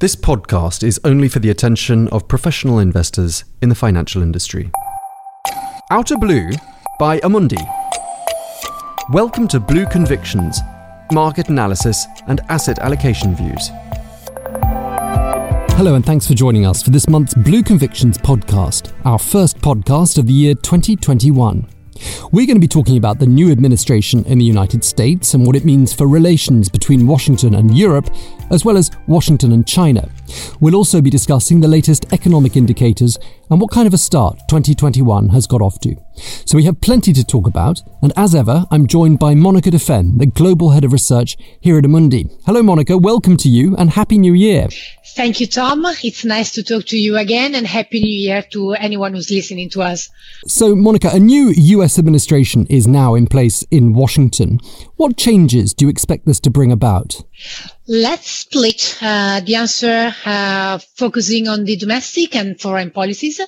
This podcast is only for the attention of professional investors in the financial industry. Outer Blue by Amundi. Welcome to Blue Convictions, market analysis and asset allocation views. Hello, and thanks for joining us for this month's Blue Convictions podcast, our first podcast of the year 2021. We're going to be talking about the new administration in the United States and what it means for relations between Washington and Europe, as well as Washington and China. We'll also be discussing the latest economic indicators and what kind of a start 2021 has got off to. So we have plenty to talk about, and as ever, I'm joined by Monica Defend, the Global Head of Research here at Amundi. Hello, Monica, welcome to you and Happy New Year. Thank you, Tom. It's nice to talk to you again, and Happy New Year to anyone who's listening to us. So, Monica, a new US administration is now in place in Washington. What changes do you expect this to bring about? Let's split uh, the answer uh, focusing on the domestic and foreign policies.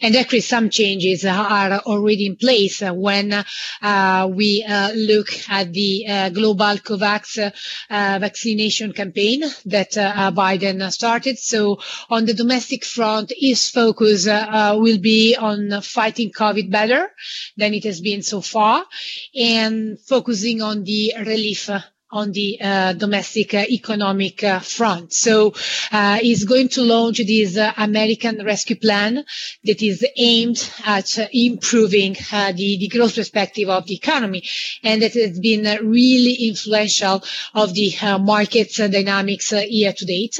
And actually, some changes are already in place when uh, we uh, look at the uh, global COVAX uh, vaccination campaign that Biden started. So, on the domestic front, his focus will be on fighting COVID better than it has been so far and focusing on the relief on the uh, domestic uh, economic uh, front. So uh, he's going to launch this uh, American Rescue Plan that is aimed at improving uh, the, the growth perspective of the economy and that has been really influential of the market dynamics year to date.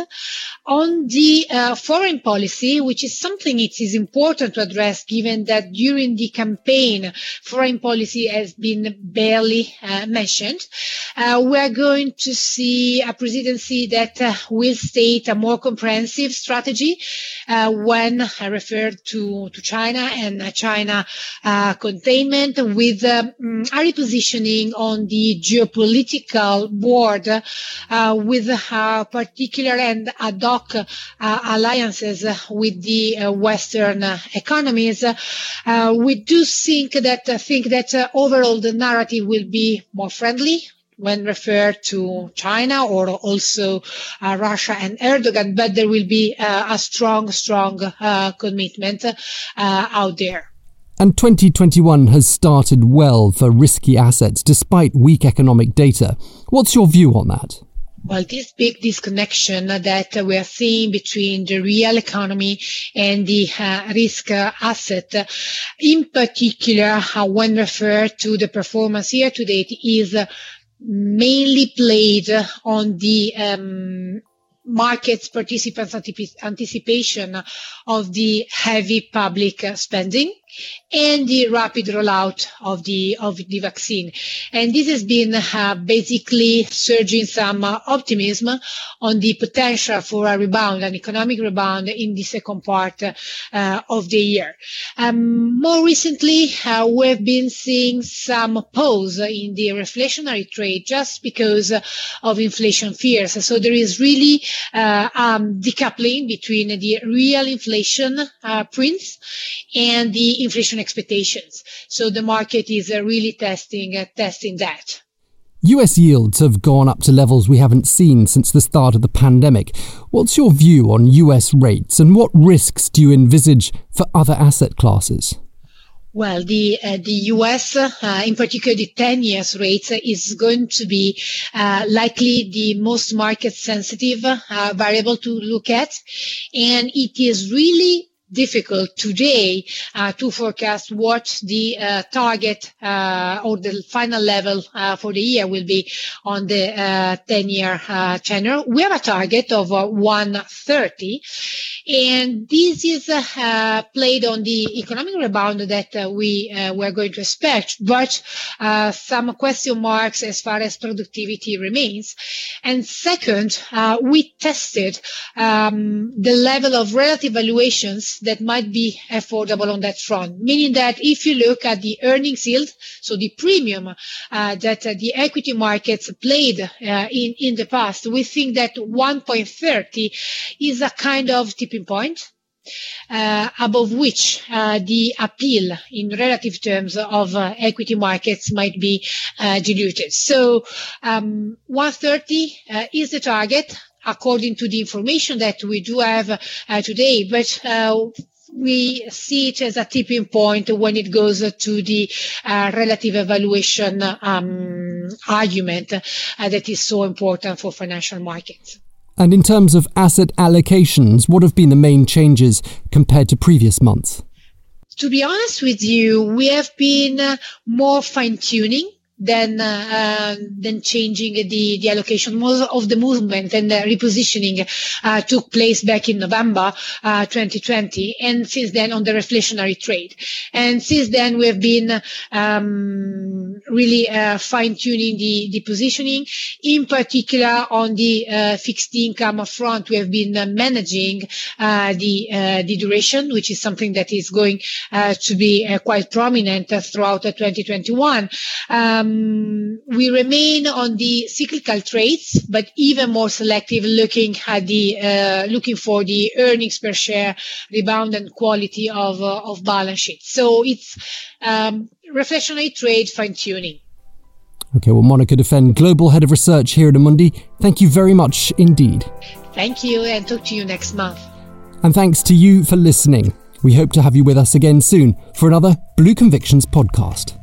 On the foreign policy, which is something it is important to address given that during the campaign, foreign policy has been barely mentioned. we are going to see a presidency that uh, will state a more comprehensive strategy uh, when I refer to, to China and uh, China uh, containment with um, a repositioning on the geopolitical board uh, with particular and ad hoc uh, alliances with the Western economies. we do think that think that overall the narrative will be more friendly when referred to China or also uh, Russia and Erdogan, but there will be uh, a strong, strong uh, commitment uh, out there. And 2021 has started well for risky assets despite weak economic data. What's your view on that? Well, this big disconnection that we are seeing between the real economy and the uh, risk uh, asset, in particular, uh, when referred to the performance year to date, is mainly played on the um, markets participants anticipation of the heavy public spending and the rapid rollout of the of the vaccine. And this has been uh, basically surging some uh, optimism on the potential for a rebound, an economic rebound in the second part uh, of the year. Um, more recently, uh, we've been seeing some pause in the reflationary trade just because of inflation fears. So there is really uh, um, decoupling between the real inflation uh, prints and the inflation expectations. So the market is uh, really testing uh, testing that. US yields have gone up to levels we haven't seen since the start of the pandemic. What's your view on US rates and what risks do you envisage for other asset classes? Well, the uh, the U.S., uh, in particular, the 10 years rate is going to be uh, likely the most market sensitive uh, variable to look at, and it is really difficult today uh, to forecast what the uh, target uh, or the final level uh, for the year will be on the 10-year uh, uh, tenor. We have a target of 130, and this is played on the economic rebound that we were going to expect, but some question marks as far as productivity remains. And second, we tested um, the level of relative valuations that might be affordable on that front. Meaning that if you look at the earnings yield, so the premium uh, that uh, the equity markets played uh, in, in the past, we think that 1.30 is a kind of tipping point. Uh, above which uh, the appeal in relative terms of uh, equity markets might be diluted. So um, 130 is the target according to the information that we do have uh, today, but uh, we see it as a tipping point when it goes to the uh, relative evaluation um, argument uh, that is so important for financial markets. And in terms of asset allocations, what have been the main changes compared to previous months? To be honest with you, we have been uh, more fine tuning than uh, than changing the the allocation of the movement and the repositioning uh, took place back in November uh, 2020, and since then on the reflationary trade. And since then we have been um, really uh, fine tuning the the positioning, in particular on the uh, fixed income front. We have been uh, managing the the duration, which is something that is going to be quite prominent throughout 2021. Um, um, we remain on the cyclical trades, but even more selective, looking at the uh, looking for the earnings per share rebound and quality of uh, of balance sheet. So it's um, reflationary trade fine tuning. Okay, well, Monica Defend, Global Head of Research here at Amundi, thank you very much indeed. Thank you, and talk to you next month. And thanks to you for listening. We hope to have you with us again soon for another Blue Convictions podcast.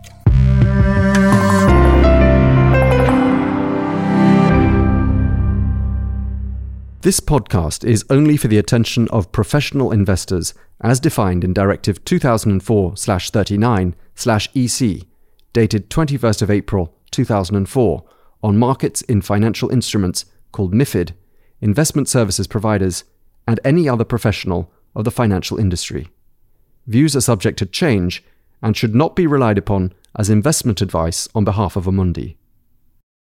This podcast is only for the attention of professional investors as defined in Directive 2004/39/EC dated 21st of April 2004 on markets in financial instruments called MIFID, investment services providers, and any other professional of the financial industry. Views are subject to change and should not be relied upon as investment advice on behalf of Amundi.